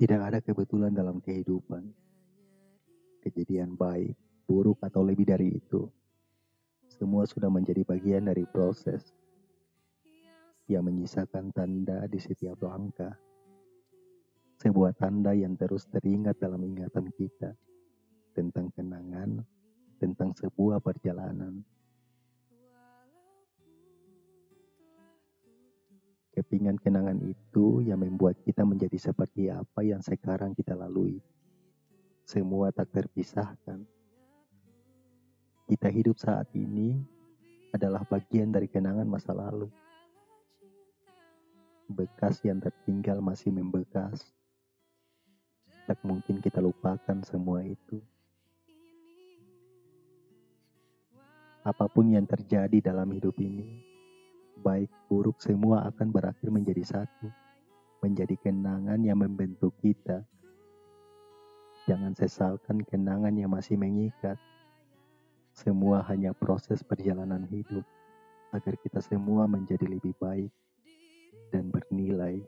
Tidak ada kebetulan dalam kehidupan. Kejadian baik, buruk, atau lebih dari itu. Semua sudah menjadi bagian dari proses yang menyisakan tanda di setiap langkah. Sebuah tanda yang terus teringat dalam ingatan kita tentang kenangan, tentang sebuah perjalanan. Kepingan kenangan itu yang membuat kita menjadi seperti apa yang sekarang kita lalui. Semua tak terpisahkan. Kita hidup saat ini adalah bagian dari kenangan masa lalu. Bekas yang tertinggal masih membekas. Tak mungkin kita lupakan semua itu. Apa pun yang terjadi dalam hidup ini, baik buruk semua akan berakhir menjadi satu, menjadi kenangan yang membentuk kita. Jangan sesalkan kenangan yang masih mengikat. Semua hanya proses perjalanan hidup agar kita semua menjadi lebih baik dan bernilai.